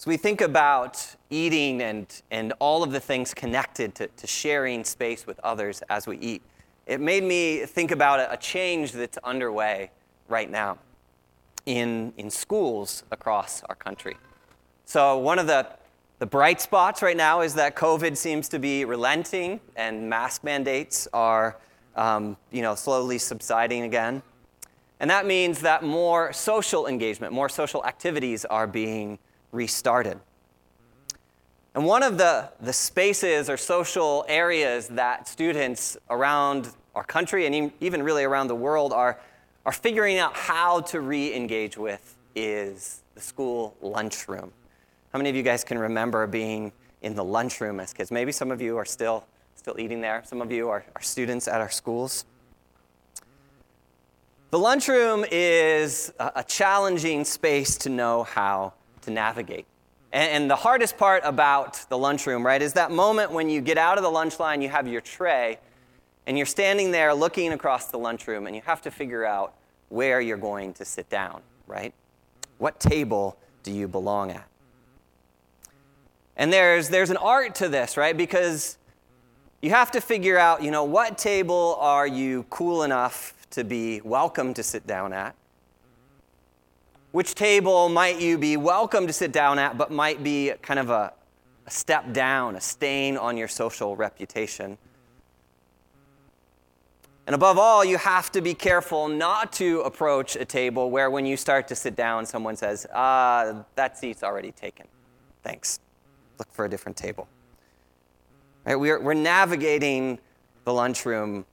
So we think about eating and, and all of the things connected to, to sharing space with others as we eat. It made me think about a, change that's underway right now in, in schools across our country. So, one of the, the bright spots right now is that COVID seems to be relenting and mask mandates are um, you know, slowly subsiding again. And that means that more social engagement, more social activities are being restarted. And one of the, the spaces or social areas that students around our country and even really around the world are, are figuring out how to re engage with is the school lunchroom. How many of you guys can remember being in the lunchroom as kids? Maybe some of you are still, still eating there, some of you are, are students at our schools. The lunchroom is a, a challenging space to know how to navigate. And, the hardest part about the lunchroom, right, is that moment when you get out of the lunch line, you have your tray, and you're standing there looking across the lunchroom, and you have to figure out where you're going to sit down, right? What table do you belong at? And there's, there's an art to this, right? Because you have to figure out, you know, what table are you cool enough to be welcome to sit down at? Which table might you be welcome to sit down at, but might be kind of a, a step down, a stain on your social reputation? And above all, you have to be careful not to approach a table where, when you start to sit down, someone says, Ah, that seat's already taken. Thanks. Look for a different table. Right? We're, we're navigating the lunchroom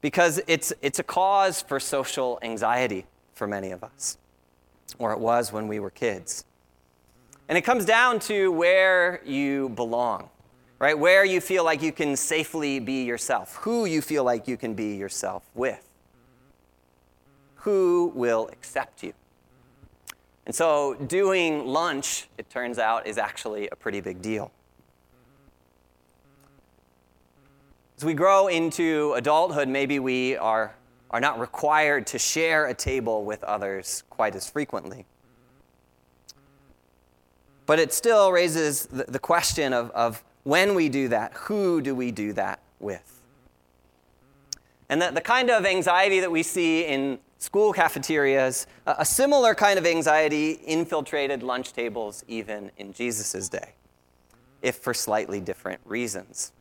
because it's, it's a cause for social anxiety for many of us or it was when we were kids. And it comes down to where you belong, right? Where you feel like you can safely be yourself, who you feel like you can be yourself with, who will accept you. And so, doing lunch, it turns out, is actually a pretty big deal. As we grow into adulthood, maybe we are are not required to share a table with others quite as frequently. But it still raises the, question of, of when we do that, who do we do that with? And the, the kind of anxiety that we see in school cafeterias, a, a similar kind of anxiety infiltrated lunch tables even in Jesus' day, if for slightly different reasons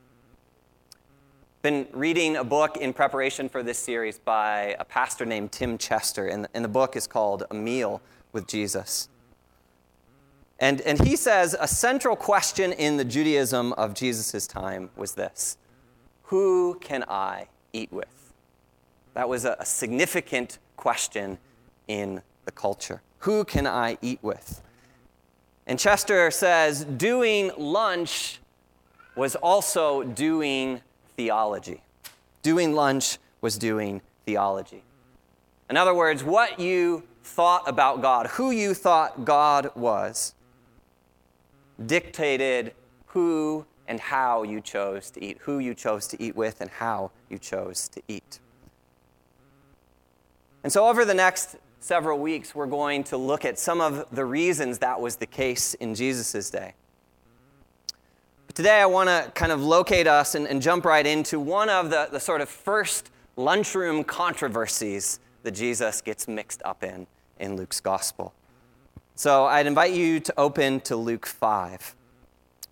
been reading a book in preparation for this series by a pastor named Tim Chester, and, and the book is called A Meal with Jesus. And, and he says a central question in the Judaism of Jesus' time was this Who can I eat with? That was a, a significant question in the culture. Who can I eat with? And Chester says doing lunch was also doing theology. Doing lunch was doing theology. In other words, what you thought about God, who you thought God was, dictated who and how you chose to eat, who you chose to eat with, and how you chose to eat. And so, over the next several weeks, we're going to look at some of the reasons that was the case in Jesus' day. Today, I want to kind of locate us and, and, jump right into one of the, the sort of first lunchroom controversies that Jesus gets mixed up in in Luke's gospel. So I'd invite you to open to Luke 5.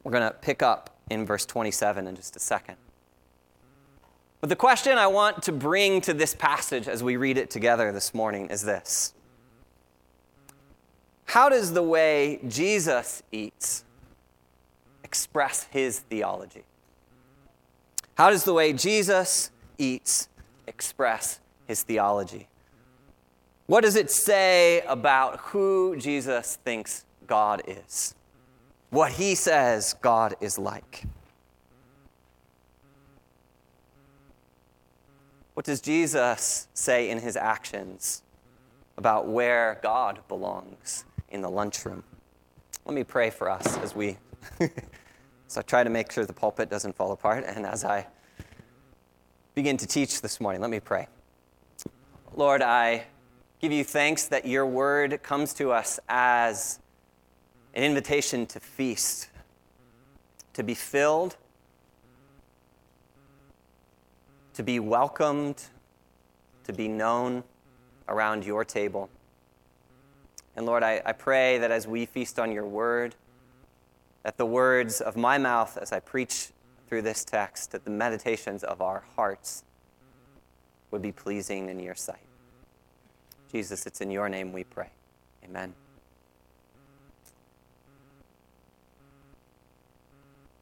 We're going to pick up in verse 27 in just a second. But the question I want to bring to this passage as we read it together this morning is this How does the way Jesus eats express his theology? How does the way Jesus eats express his theology? What does it say about who Jesus thinks God is? What he says God is like? What does Jesus say in his actions about where God belongs in the lunchroom? Let me pray for us as we so I try to make sure the pulpit doesn't fall apart. And as I begin to teach this morning, let me pray. Lord, I give you thanks that your word comes to us as an invitation to feast, to be filled, to be welcomed, to be known around your table. And Lord, I, I pray that as we feast on your word, that the words of my mouth as I preach through this text, that the meditations of our hearts would be pleasing in your sight. Jesus, it's in your name we pray. Amen.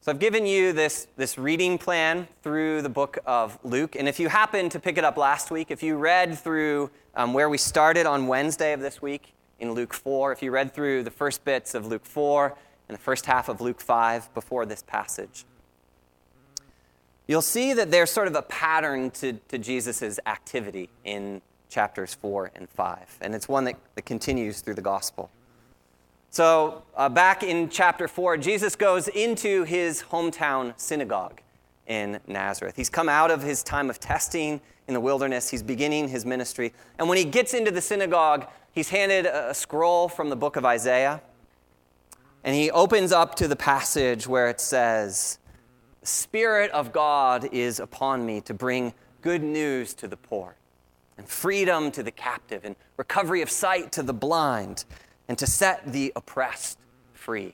So I've given you this, this reading plan through the book of Luke. And if you happened to pick it up last week, if you read through um, where we started on Wednesday of this week in Luke 4, if you read through the first bits of Luke 4 and the first half of Luke 5 before this passage, you'll see that there's sort of a pattern to, to Jesus' activity in chapters 4 and 5. And it's one that, that continues through the gospel. So, uh, back in chapter 4, Jesus goes into his hometown synagogue in Nazareth. He's come out of his time of testing in the wilderness, he's beginning his ministry. And when he gets into the synagogue, he's handed a scroll from the book of Isaiah. And he opens up to the passage where it says, The Spirit of God is upon me to bring good news to the poor, and freedom to the captive, and recovery of sight to the blind and to set the oppressed free.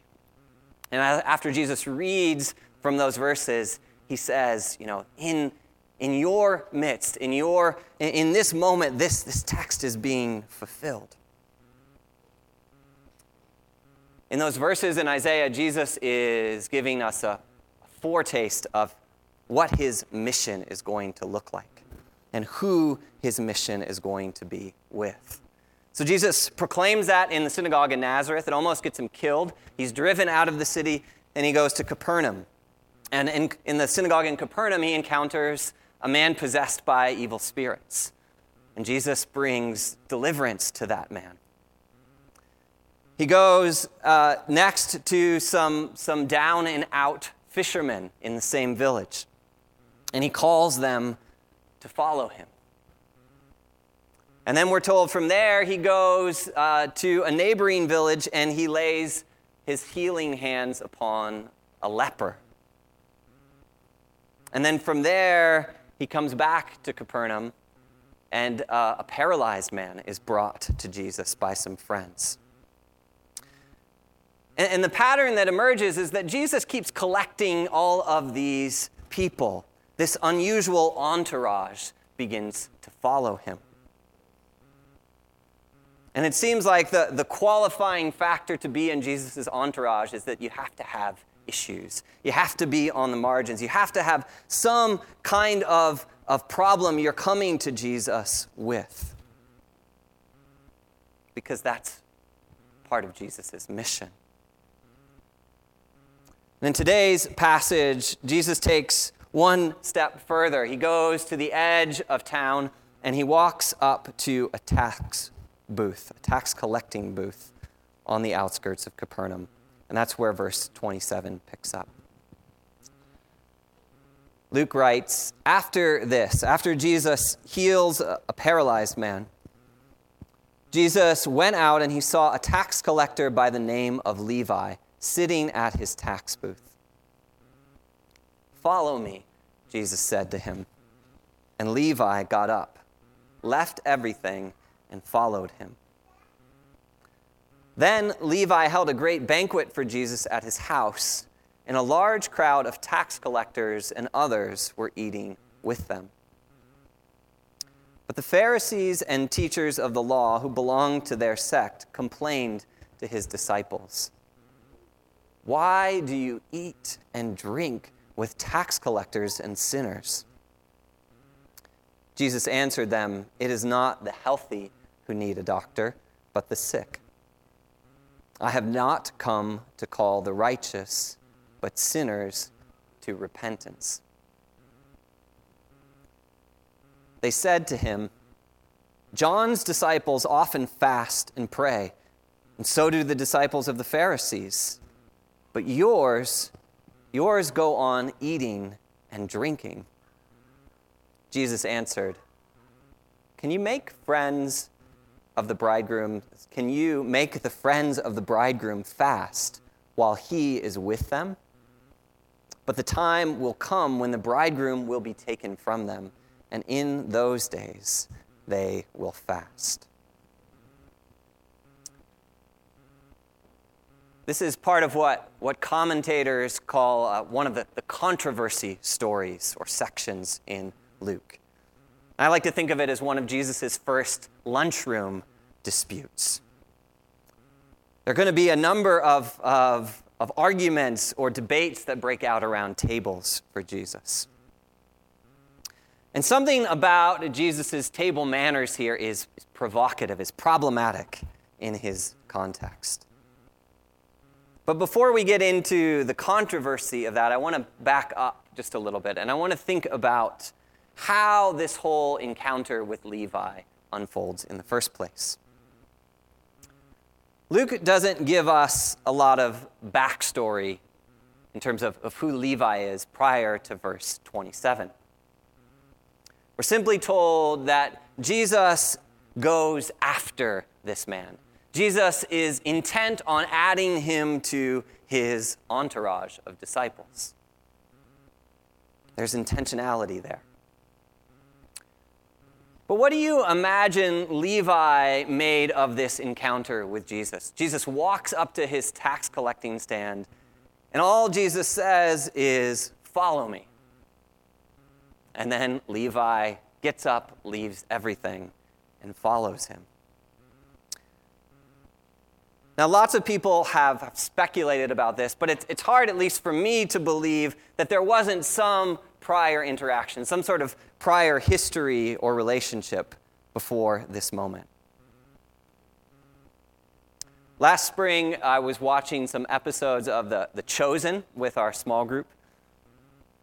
And after Jesus reads from those verses, he says, you know, in, in your midst, in, your, in this moment, this, this text is being fulfilled. In those verses in Isaiah, Jesus is giving us a foretaste of what his mission is going to look like and who his mission is going to be with. So Jesus proclaims that in the synagogue in Nazareth. It almost gets him killed. He's driven out of the city and he goes to Capernaum. And in, in the synagogue in Capernaum, he encounters a man possessed by evil spirits. And Jesus brings deliverance to that man. He goes uh, next to some, some down and out fishermen in the same village. And he calls them to follow him. And then we're told from there he goes uh, to a neighboring village and he lays his healing hands upon a leper. And then from there, he comes back to Capernaum, and uh, a paralyzed man is brought to Jesus by some friends. And, and the pattern that emerges is that Jesus keeps collecting all of these people. This unusual entourage begins to follow him. And it seems like the, the qualifying factor to be in Jesus' entourage is that you have to have issues. You have to be on the margins. You have to have some kind of, of problem you're coming to Jesus with. Because that's part of Jesus' mission. And in today's passage, Jesus takes one step further. He goes to the edge of town and he walks up to a tax booth, a tax collecting booth on the outskirts of Capernaum. And that's where verse 27 picks up. Luke writes After this, after Jesus heals a paralyzed man, Jesus went out and he saw a tax collector by the name of Levi sitting at his tax booth. Follow me, Jesus said to him. And Levi got up, left everything, and followed him. Then Levi held a great banquet for Jesus at his house, and a large crowd of tax collectors and others were eating with them. But the Pharisees and teachers of the law who belonged to their sect complained to his disciples Why do you eat and drink with tax collectors and sinners? Jesus answered them, It is not the healthy who need a doctor, but the sick. I have not come to call the righteous, but sinners to repentance. They said to him, John's disciples often fast and pray, and so do the disciples of the Pharisees. But yours, yours go on eating and drinking. Jesus answered, Can you make friends of the bridegroom, can you make the friends of the bridegroom fast while he is with them? But the time will come when the bridegroom will be taken from them, and in those days they will fast. This is part of what, what commentators call uh, one of the, the controversy stories or sections in Luke. I like to think of it as one of Jesus' first lunchroom disputes. There are going to be a number of, of, of arguments or debates that break out around tables for Jesus. And something about Jesus' table manners here is provocative, is problematic in his context. But before we get into the controversy of that, I want to back up just a little bit and I want to think about how this whole encounter with Levi unfolds in the first place. Luke doesn't give us a lot of backstory in terms of, of who Levi is prior to verse 27. We're simply told that Jesus goes after this man. Jesus is intent on adding him to his entourage of disciples. There's intentionality there. But what do you imagine Levi made of this encounter with Jesus? Jesus walks up to his tax collecting stand, and all Jesus says is, Follow me. And then Levi gets up, leaves everything, and follows him. Now, lots of people have speculated about this, but it's, it's hard, at least for me, to believe that there wasn't some prior interaction, some sort of prior history or relationship before this moment. Last spring, I was watching some episodes of The, the Chosen with our small group.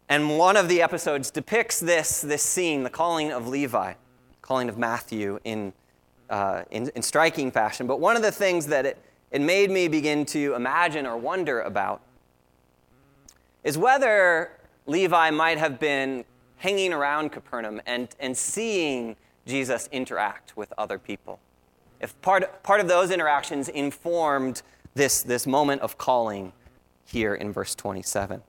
And one of the episodes depicts this, this scene, the calling of Levi, calling of Matthew, in, uh, in, in striking fashion. But one of the things that it, it made me begin to imagine or wonder about is whether Levi might have been hanging around Capernaum and, and seeing Jesus interact with other people. If part, part of those interactions informed this, this moment of calling here in verse 27.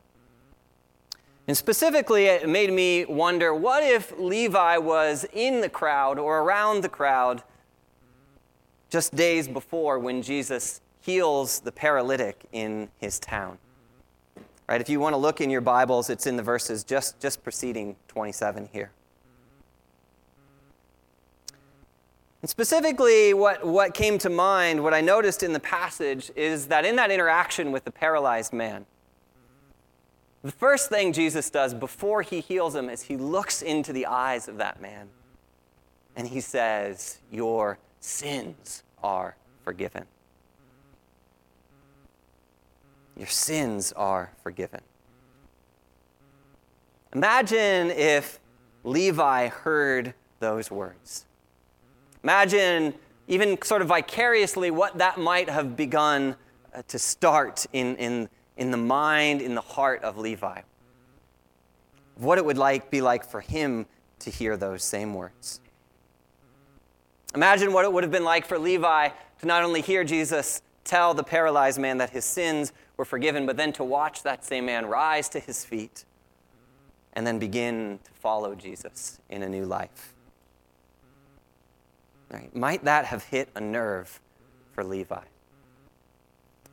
And specifically, it made me wonder what if Levi was in the crowd or around the crowd just days before when Jesus heals the paralytic in his town. Right? If you want to look in your Bibles, it's in the verses just, just preceding 27 here. And specifically, what, what came to mind, what I noticed in the passage, is that in that interaction with the paralyzed man, the first thing Jesus does before he heals him is he looks into the eyes of that man and he says, Your sins are forgiven. Your sins are forgiven. Imagine if Levi heard those words. Imagine, even sort of vicariously, what that might have begun uh, to start in, in, in the mind, in the heart of Levi. What it would like, be like for him to hear those same words. Imagine what it would have been like for Levi to not only hear Jesus tell the paralyzed man that his sins were forgiven, but then to watch that same man rise to his feet and then begin to follow Jesus in a new life. Right? Might that have hit a nerve for Levi?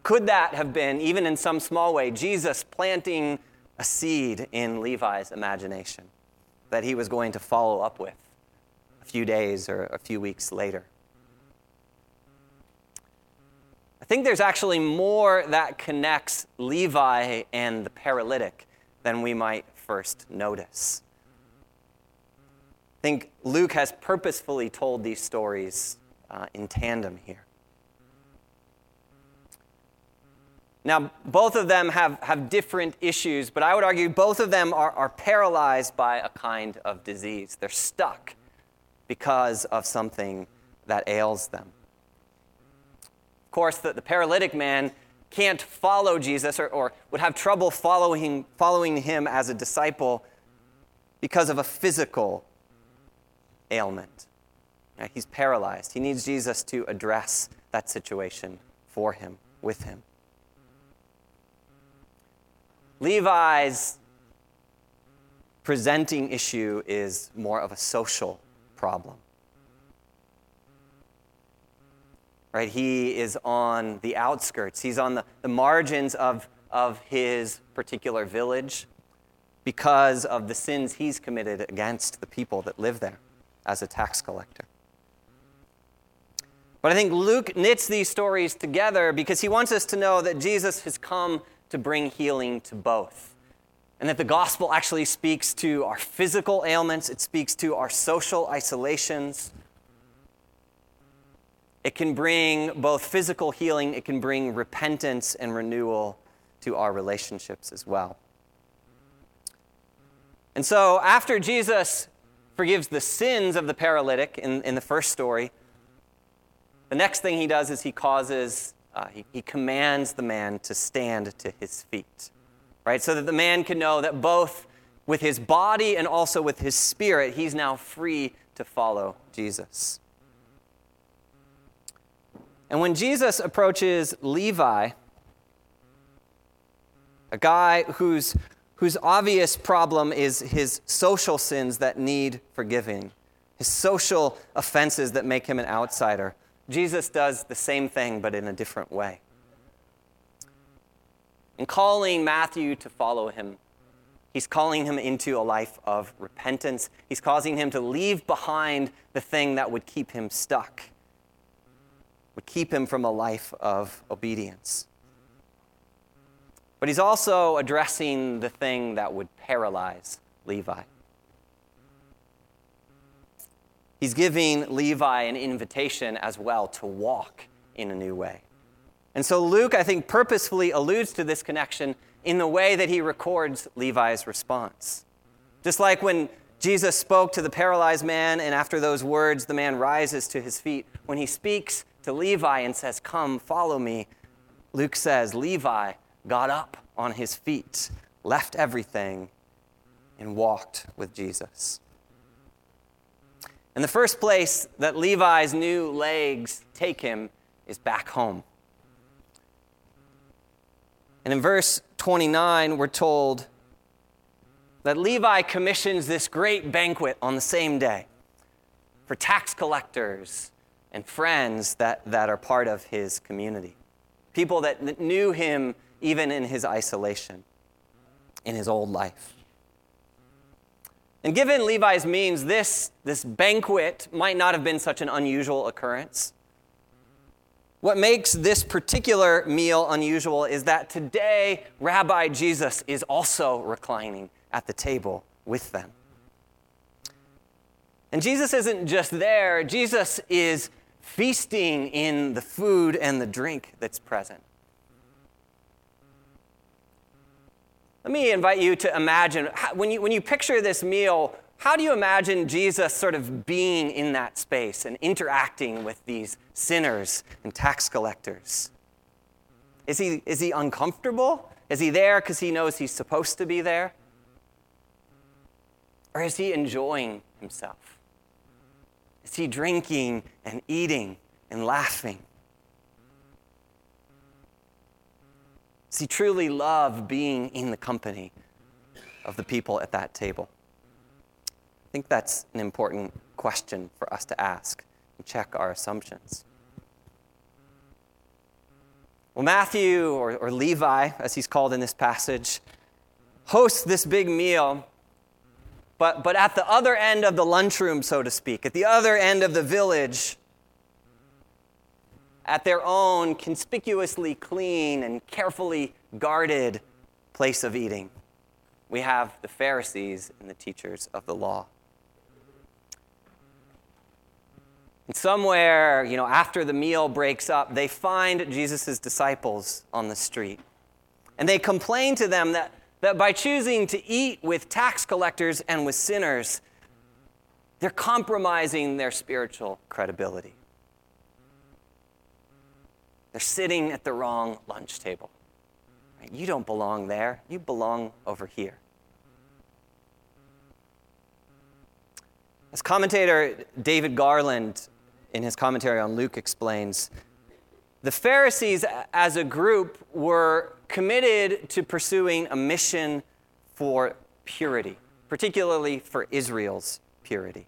Could that have been, even in some small way, Jesus planting a seed in Levi's imagination that he was going to follow up with a few days or a few weeks later? I think there's actually more that connects Levi and the paralytic than we might first notice. I think Luke has purposefully told these stories uh, in tandem here. Now, both of them have, have different issues, but I would argue both of them are, are paralyzed by a kind of disease. They're stuck because of something that ails them. Of course, the, the paralytic man can't follow Jesus or, or would have trouble following, following him as a disciple because of a physical ailment. Right? He's paralyzed. He needs Jesus to address that situation for him, with him. Levi's presenting issue is more of a social problem. Right? He is on the outskirts, he's on the, the margins of, of his particular village because of the sins he's committed against the people that live there as a tax collector. But I think Luke knits these stories together because he wants us to know that Jesus has come to bring healing to both. And that the gospel actually speaks to our physical ailments, it speaks to our social isolations. It can bring both physical healing, it can bring repentance and renewal to our relationships as well. And so, after Jesus forgives the sins of the paralytic in, in the first story, the next thing he does is he causes, uh, he, he commands the man to stand to his feet, right? So that the man can know that both with his body and also with his spirit, he's now free to follow Jesus. And when Jesus approaches Levi, a guy whose, whose obvious problem is his social sins that need forgiving, his social offenses that make him an outsider, Jesus does the same thing, but in a different way. In calling Matthew to follow him, he's calling him into a life of repentance. He's causing him to leave behind the thing that would keep him stuck, would keep him from a life of obedience. But he's also addressing the thing that would paralyze Levi. He's giving Levi an invitation as well to walk in a new way. And so Luke, I think, purposefully alludes to this connection in the way that he records Levi's response. Just like when Jesus spoke to the paralyzed man, and after those words, the man rises to his feet. When he speaks to Levi and says, Come, follow me, Luke says, Levi got up on his feet, left everything, and walked with Jesus. And the first place that Levi's new legs take him is back home. And in verse 29, we're told that Levi commissions this great banquet on the same day for tax collectors and friends that, that are part of his community. People that knew him even in his isolation, in his old life. And given Levi's means, this, this banquet might not have been such an unusual occurrence. What makes this particular meal unusual is that today Rabbi Jesus is also reclining at the table with them. And Jesus isn't just there, Jesus is feasting in the food and the drink that's present. Let me invite you to imagine when you, when you picture this meal, how do you imagine Jesus sort of being in that space and interacting with these sinners and tax collectors? Is he, is he uncomfortable? Is he there because he knows he's supposed to be there? Or is he enjoying himself? Is he drinking and eating and laughing? Does he truly love being in the company of the people at that table? I think that's an important question for us to ask and check our assumptions. Well, Matthew, or, or Levi, as he's called in this passage, hosts this big meal, but, but at the other end of the lunchroom, so to speak, at the other end of the village, at their own conspicuously clean and carefully guarded place of eating. We have the Pharisees and the teachers of the law. And somewhere, you know, after the meal breaks up, they find Jesus' disciples on the street. And they complain to them that, that by choosing to eat with tax collectors and with sinners, they're compromising their spiritual credibility. They're sitting at the wrong lunch table. You don't belong there, you belong over here. As commentator David Garland, in his commentary on Luke, explains, the Pharisees as a group were committed to pursuing a mission for purity, particularly for Israel's purity.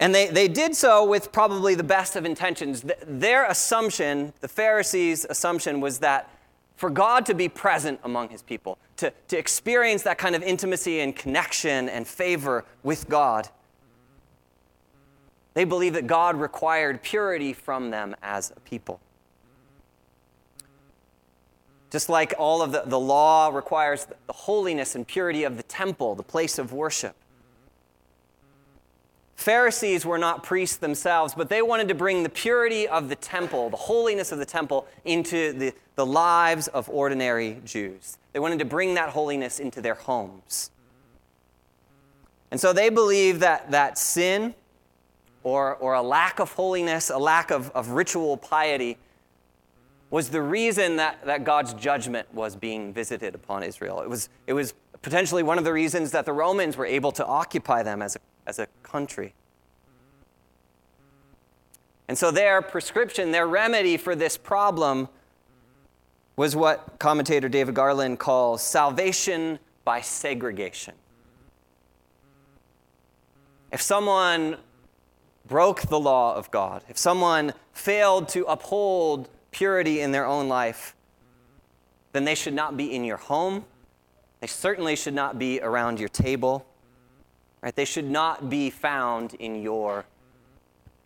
And they, they did so with probably the best of intentions. Their assumption, the Pharisees' assumption, was that for God to be present among his people, to, to experience that kind of intimacy and connection and favor with God, they believed that God required purity from them as a people. Just like all of the, the law requires the holiness and purity of the temple, the place of worship. Pharisees were not priests themselves, but they wanted to bring the purity of the temple, the holiness of the temple, into the, the lives of ordinary Jews. They wanted to bring that holiness into their homes. And so they believed that, that sin or, or a lack of holiness, a lack of, of ritual piety, was the reason that, that God's judgment was being visited upon Israel. It was, it was potentially one of the reasons that the Romans were able to occupy them as a as a country. And so their prescription, their remedy for this problem was what commentator David Garland calls salvation by segregation. If someone broke the law of God, if someone failed to uphold purity in their own life, then they should not be in your home. They certainly should not be around your table. Right? They should not be found in your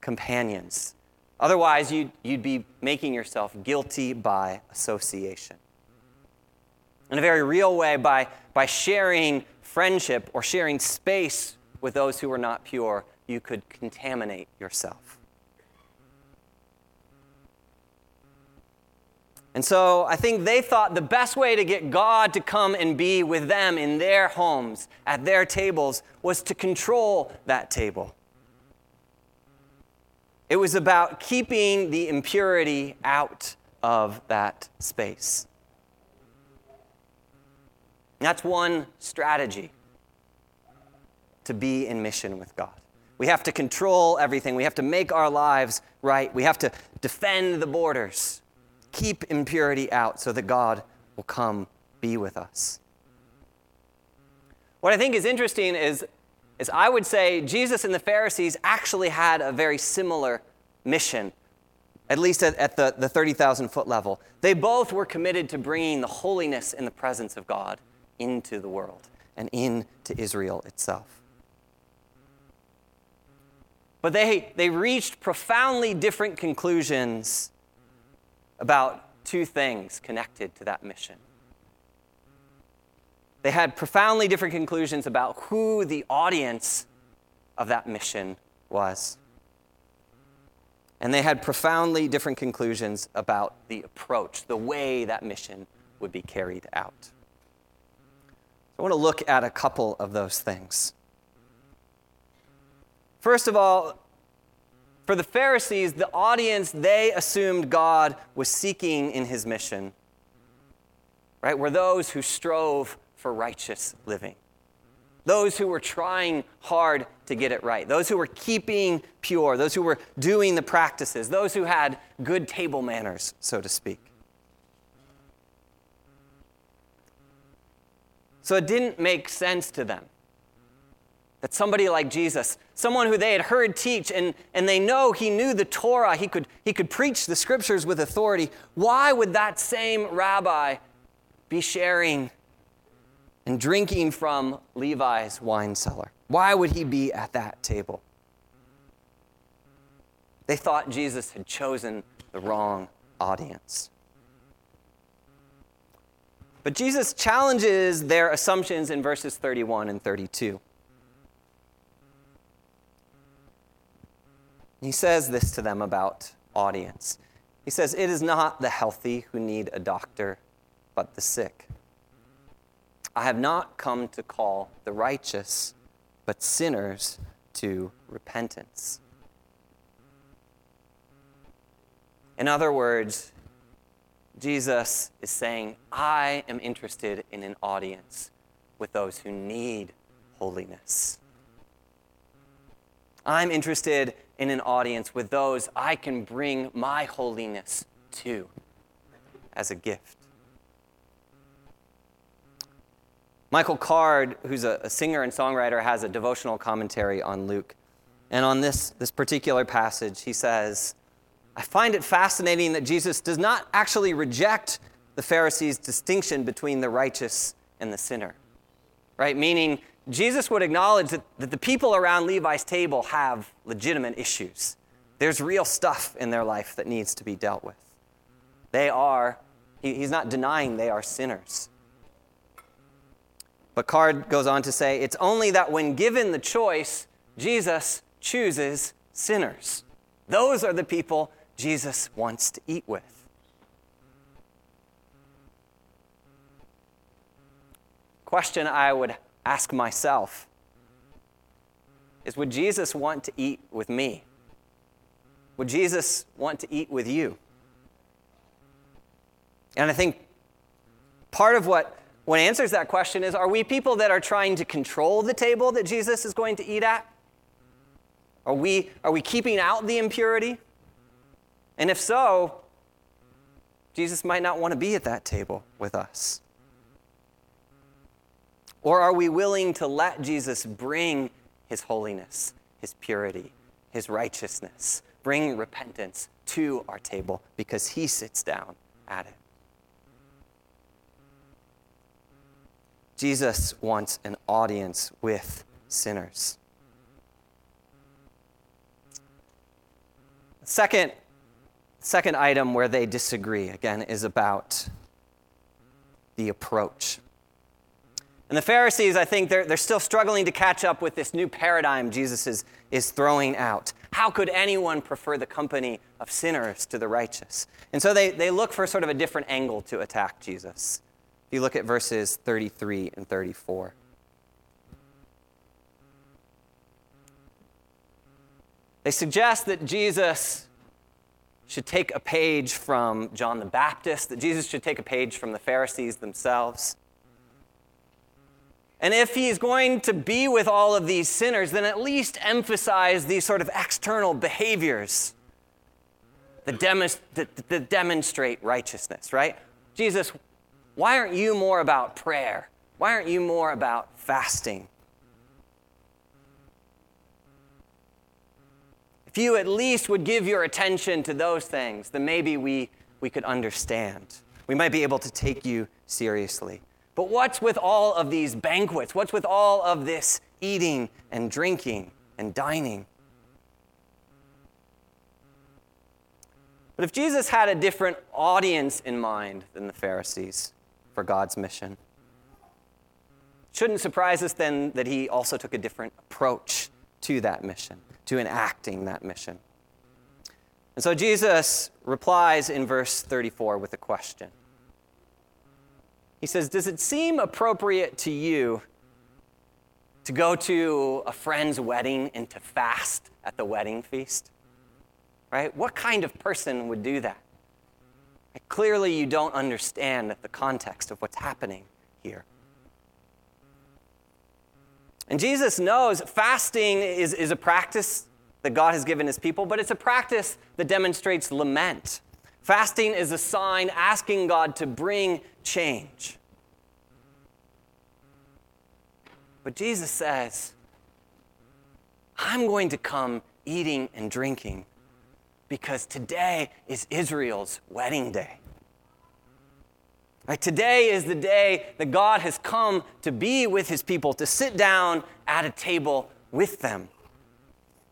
companions. Otherwise, you'd, you'd be making yourself guilty by association. In a very real way, by, by sharing friendship or sharing space with those who are not pure, you could contaminate yourself. And so I think they thought the best way to get God to come and be with them in their homes, at their tables, was to control that table. It was about keeping the impurity out of that space. That's one strategy to be in mission with God. We have to control everything. We have to make our lives right. We have to defend the borders keep impurity out so that God will come be with us. What I think is interesting is, is I would say Jesus and the Pharisees actually had a very similar mission, at least at, at the, the 30,000 foot level. They both were committed to bringing the holiness and the presence of God into the world and into Israel itself. But they, they reached profoundly different conclusions about two things connected to that mission. They had profoundly different conclusions about who the audience of that mission was. And they had profoundly different conclusions about the approach, the way that mission would be carried out. I want to look at a couple of those things. First of all, for the Pharisees, the audience they assumed God was seeking in his mission, right, were those who strove for righteous living. Those who were trying hard to get it right. Those who were keeping pure. Those who were doing the practices. Those who had good table manners, so to speak. So it didn't make sense to them that somebody like Jesus, someone who they had heard teach and, and they know he knew the Torah, he could, he could preach the scriptures with authority, why would that same rabbi be sharing and drinking from Levi's wine cellar? Why would he be at that table? They thought Jesus had chosen the wrong audience. But Jesus challenges their assumptions in verses 31 and 32. He says this to them about audience. He says, It is not the healthy who need a doctor, but the sick. I have not come to call the righteous, but sinners to repentance. In other words, Jesus is saying, I am interested in an audience with those who need holiness, I'm interested in an audience with those I can bring my holiness to as a gift. Michael Card, who's a, a, singer and songwriter, has a devotional commentary on Luke. And on this, this particular passage, he says, I find it fascinating that Jesus does not actually reject the Pharisees' distinction between the righteous and the sinner, right? Meaning, Jesus would acknowledge that, that the people around Levi's table have legitimate issues. There's real stuff in their life that needs to be dealt with. They are, he, he's not denying they are sinners. But Card goes on to say it's only that when given the choice, Jesus chooses sinners. Those are the people Jesus wants to eat with. Question I would ask myself is Would Jesus want to eat with me? Would Jesus want to eat with you? And I think part of what, what answers that question is are we people that are trying to control the table that Jesus is going to eat at? Are we, are we keeping out the impurity? And if so, Jesus might not want to be at that table with us. Or are we willing to let Jesus bring his holiness, his purity, his righteousness, bring repentance to our table because he sits down at it? Jesus wants an audience with sinners. Second, second item where they disagree, again, is about the approach. And the Pharisees, I think, they're, they're still struggling to catch up with this new paradigm Jesus is, is throwing out. How could anyone prefer the company of sinners to the righteous? And so they, they look for sort of a different angle to attack Jesus. If you look at verses 33 and 34. They suggest that Jesus should take a page from John the Baptist, that Jesus should take a page from the Pharisees themselves. And if he's going to be with all of these sinners, then at least emphasize these sort of external behaviors that, that, that demonstrate righteousness, right? Jesus, why aren't you more about prayer? Why aren't you more about fasting? If you at least would give your attention to those things, then maybe we, we could understand. We might be able to take you seriously. But what's with all of these banquets? What's with all of this eating and drinking and dining? But if Jesus had a different audience in mind than the Pharisees for God's mission, shouldn't surprise us then that he also took a different approach to that mission, to enacting that mission. And so Jesus replies in verse 34 with a question he says, Does it seem appropriate to you to go to a friend's wedding and to fast at the wedding feast? Right? What kind of person would do that? Clearly, you don't understand the context of what's happening here. And Jesus knows fasting is, is a practice that God has given his people, but it's a practice that demonstrates lament. Fasting is a sign asking God to bring change. But Jesus says, I'm going to come eating and drinking because today is Israel's wedding day. Right, today is the day that God has come to be with his people, to sit down at a table with them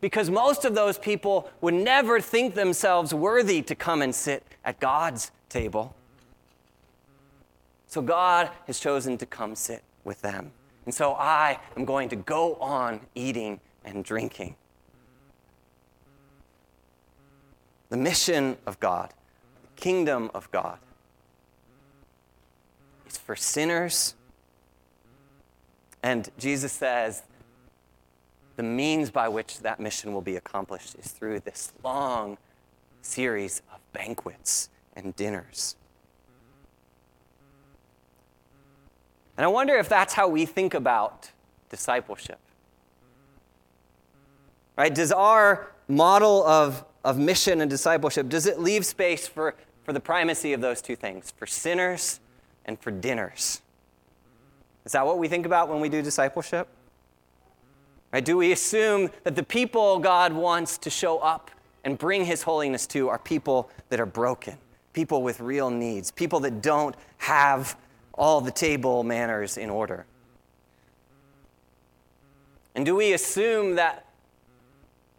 because most of those people would never think themselves worthy to come and sit at God's table. So God has chosen to come sit with them. And so I am going to go on eating and drinking. The mission of God, the kingdom of God, is for sinners. And Jesus says the means by which that mission will be accomplished is through this long series of banquets and dinners. And I wonder if that's how we think about discipleship. Right? Does our model of, of mission and discipleship, does it leave space for, for the primacy of those two things, for sinners and for dinners? Is that what we think about when we do discipleship? Right? Do we assume that the people God wants to show up and bring his holiness to are people that are broken, people with real needs, people that don't have all the table manners in order? And do we assume that,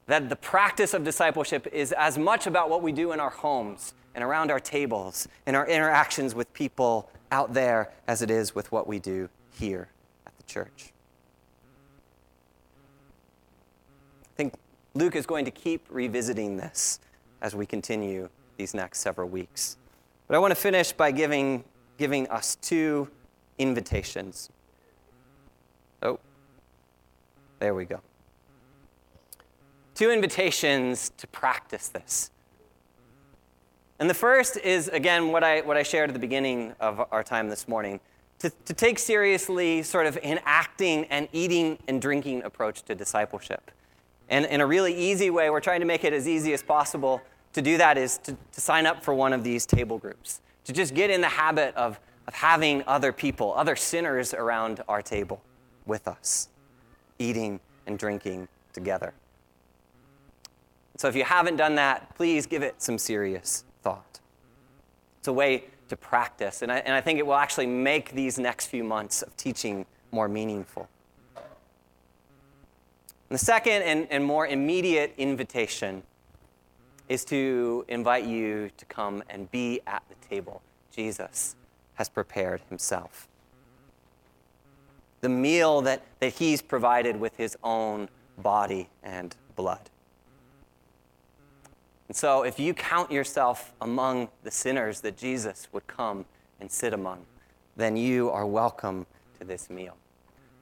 that the practice of discipleship is as much about what we do in our homes and around our tables and our interactions with people out there as it is with what we do here at the church? I think Luke is going to keep revisiting this as we continue these next several weeks. But I want to finish by giving, giving us two invitations. Oh, there we go. Two invitations to practice this. And the first is, again, what I, what I shared at the beginning of our time this morning to, to take seriously sort of an acting and eating and drinking approach to discipleship. And in a really easy way, we're trying to make it as easy as possible to do that is to, to sign up for one of these table groups, to just get in the habit of, of having other people, other sinners around our table with us eating and drinking together. So if you haven't done that, please give it some serious thought. It's a way to practice, and I, and I think it will actually make these next few months of teaching more meaningful. And the second and, and more immediate invitation is to invite you to come and be at the table Jesus has prepared himself the meal that, that he's provided with his own body and blood. And so, if you count yourself among the sinners that Jesus would come and sit among, then you are welcome to this meal.